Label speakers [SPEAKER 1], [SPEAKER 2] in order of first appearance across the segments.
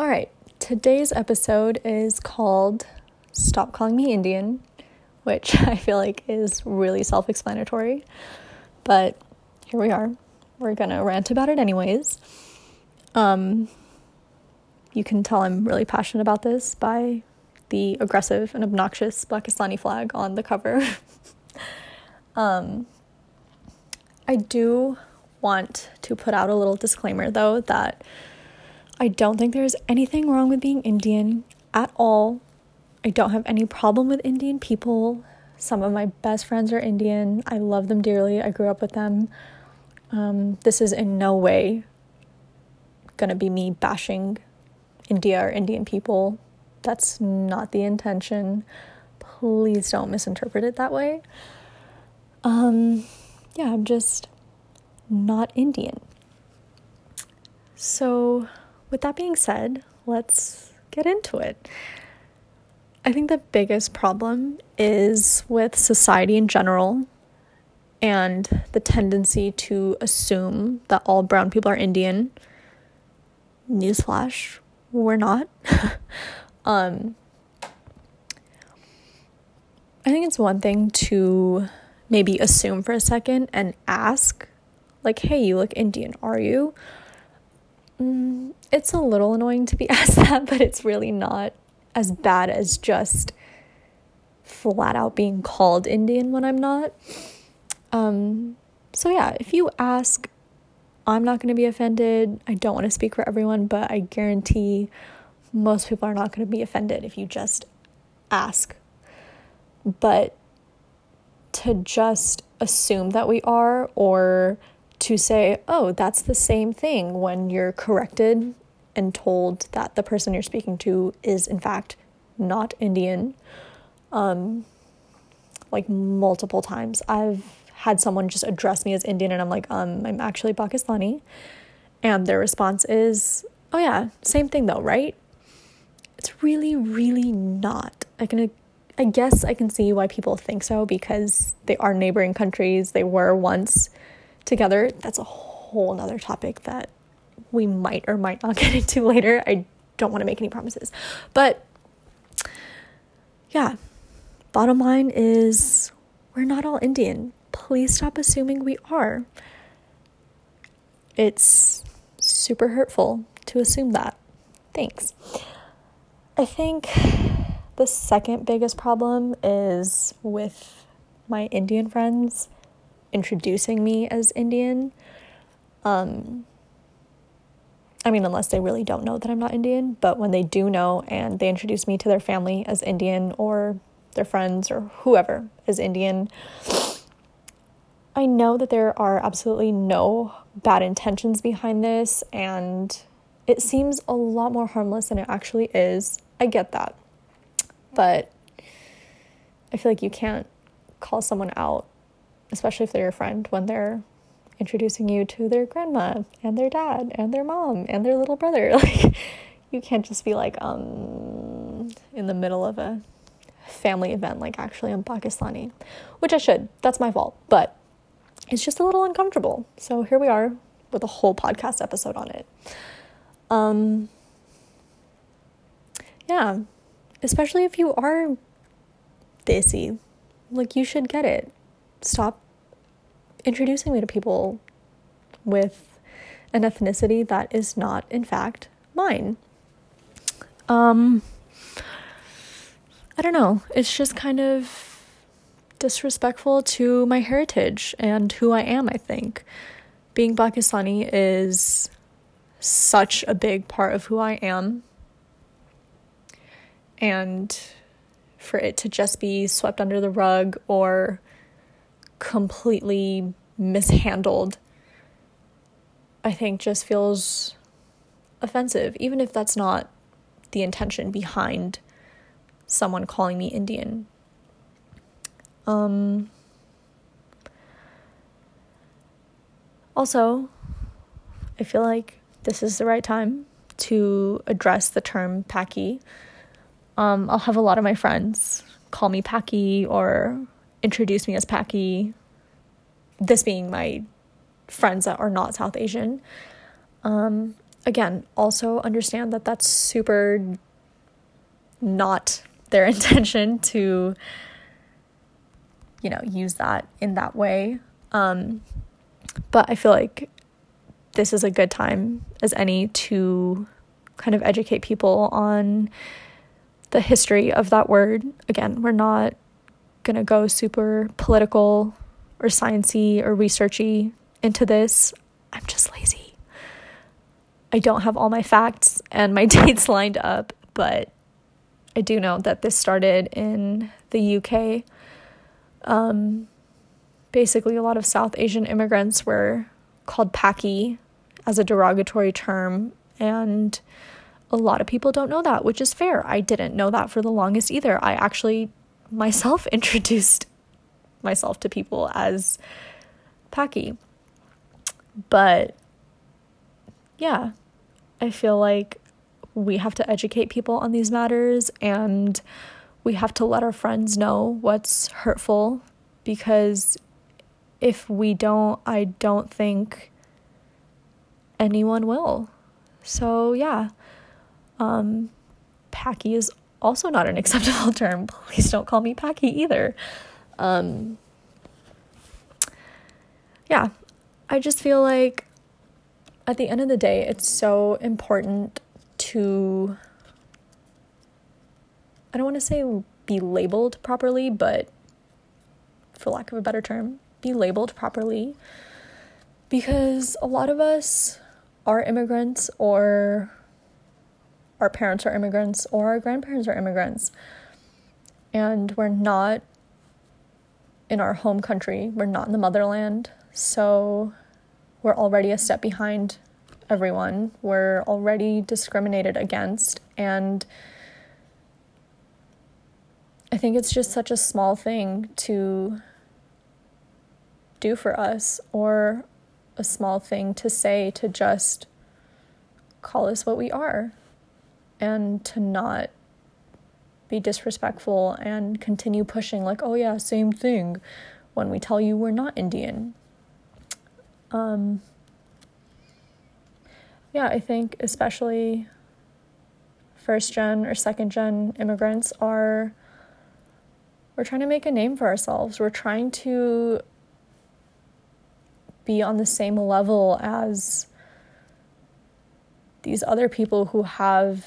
[SPEAKER 1] All right, today's episode is called Stop Calling Me Indian, which I feel like is really self explanatory. But here we are. We're gonna rant about it anyways. Um, you can tell I'm really passionate about this by the aggressive and obnoxious Pakistani flag on the cover. um, I do want to put out a little disclaimer though that I don't think there's anything wrong with being Indian at all. I don't have any problem with Indian people. Some of my best friends are Indian. I love them dearly. I grew up with them. Um, this is in no way gonna be me bashing India or Indian people. That's not the intention. Please don't misinterpret it that way. Um, yeah, I'm just not Indian. So, with that being said, let's get into it. I think the biggest problem is with society in general and the tendency to assume that all brown people are Indian. Newsflash, we're not. um, I think it's one thing to maybe assume for a second and ask, like, hey, you look Indian, are you? Mm, it's a little annoying to be asked that, but it's really not as bad as just flat out being called Indian when I'm not. Um, so, yeah, if you ask, I'm not going to be offended. I don't want to speak for everyone, but I guarantee most people are not going to be offended if you just ask. But to just assume that we are or to say, oh, that's the same thing when you're corrected and told that the person you're speaking to is, in fact, not Indian. Um, like multiple times. I've had someone just address me as Indian and I'm like, um, I'm actually Pakistani. And their response is, oh, yeah, same thing though, right? It's really, really not. I can I guess I can see why people think so because they are neighboring countries. They were once together. That's a whole nother topic that we might or might not get into later. I don't want to make any promises. But yeah, bottom line is we're not all Indian. Please stop assuming we are. It's super hurtful to assume that. Thanks. I think the second biggest problem is with my Indian friends introducing me as Indian. Um, I mean, unless they really don't know that I'm not Indian, but when they do know and they introduce me to their family as Indian or their friends or whoever is Indian, I know that there are absolutely no bad intentions behind this, and it seems a lot more harmless than it actually is. I get that. But I feel like you can't call someone out, especially if they're your friend, when they're introducing you to their grandma and their dad and their mom and their little brother. Like, you can't just be like, um, in the middle of a family event, like, actually, I'm Pakistani, which I should. That's my fault. But it's just a little uncomfortable. So here we are with a whole podcast episode on it. Um, yeah, especially if you are desi. Like, you should get it. Stop introducing me to people with an ethnicity that is not, in fact, mine. Um, I don't know. It's just kind of disrespectful to my heritage and who I am, I think. Being Pakistani is such a big part of who I am and for it to just be swept under the rug or completely mishandled, I think just feels offensive, even if that's not the intention behind someone calling me Indian. Um, also, I feel like this is the right time to address the term Paki um, I'll have a lot of my friends call me Paki or introduce me as Paki. This being my friends that are not South Asian. Um, again, also understand that that's super not their intention to, you know, use that in that way. Um, but I feel like this is a good time as any to kind of educate people on the history of that word. Again, we're not going to go super political or sciency or researchy into this. I'm just lazy. I don't have all my facts and my dates lined up, but I do know that this started in the UK. Um, basically, a lot of South Asian immigrants were called Paki as a derogatory term, and a lot of people don't know that, which is fair. I didn't know that for the longest either. I actually myself introduced myself to people as Paki. But yeah, I feel like we have to educate people on these matters and we have to let our friends know what's hurtful because if we don't, I don't think anyone will. So, yeah. Um, Paki is also not an acceptable term. Please don't call me Paki either. Um, yeah, I just feel like at the end of the day, it's so important to, I don't want to say be labeled properly, but for lack of a better term, be labeled properly because a lot of us are immigrants or our parents are immigrants or our grandparents are immigrants. And we're not in our home country, we're not in the motherland. So we're already a step behind everyone. We're already discriminated against. And I think it's just such a small thing to do for us, or a small thing to say to just call us what we are and to not be disrespectful and continue pushing, like, oh yeah, same thing, when we tell you we're not Indian. Um, yeah, I think especially first gen or second gen immigrants are we're trying to make a name for ourselves. We're trying to be on the same level as these other people who have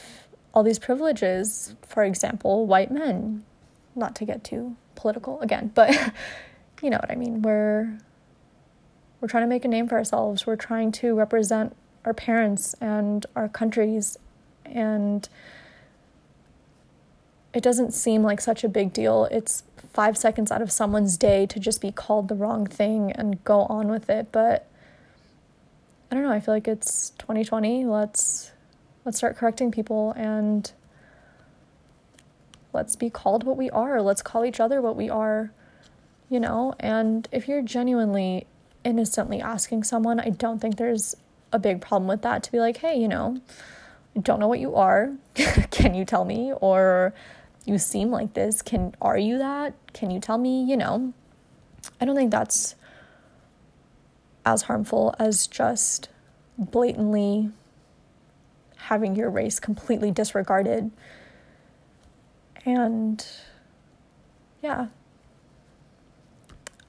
[SPEAKER 1] all these privileges, for example, white men. Not to get too political again, but you know what I mean. We're we're trying to make a name for ourselves. We're trying to represent our parents and our countries and it doesn't seem like such a big deal. It's 5 seconds out of someone's day to just be called the wrong thing and go on with it, but I don't know, I feel like it's 2020. Let's let's start correcting people and let's be called what we are. Let's call each other what we are, you know? And if you're genuinely innocently asking someone, I don't think there's a big problem with that to be like, hey, you know, I don't know what you are. Can you tell me? Or you seem like this. Can are you that? Can you tell me? You know, I don't think that's as harmful as just blatantly having your race completely disregarded. And yeah,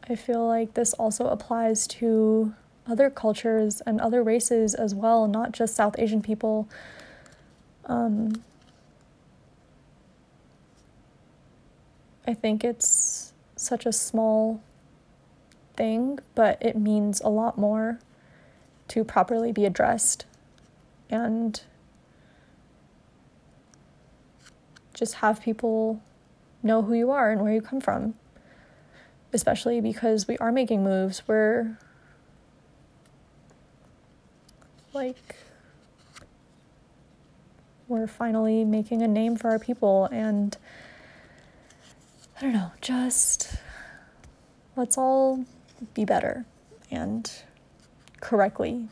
[SPEAKER 1] I feel like this also applies to other cultures and other races as well, not just South Asian people. Um, I think it's such a small thing, but it means a lot more to properly be addressed and just have people know who you are and where you come from. Especially because we are making moves. We're like, we're finally making a name for our people. And I don't know, just let's all be better and correctly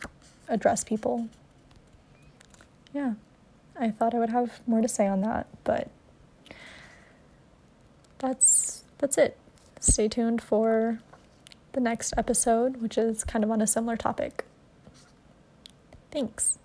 [SPEAKER 1] address people. Yeah. I thought I would have more to say on that, but that's that's it. Stay tuned for the next episode, which is kind of on a similar topic. Thanks.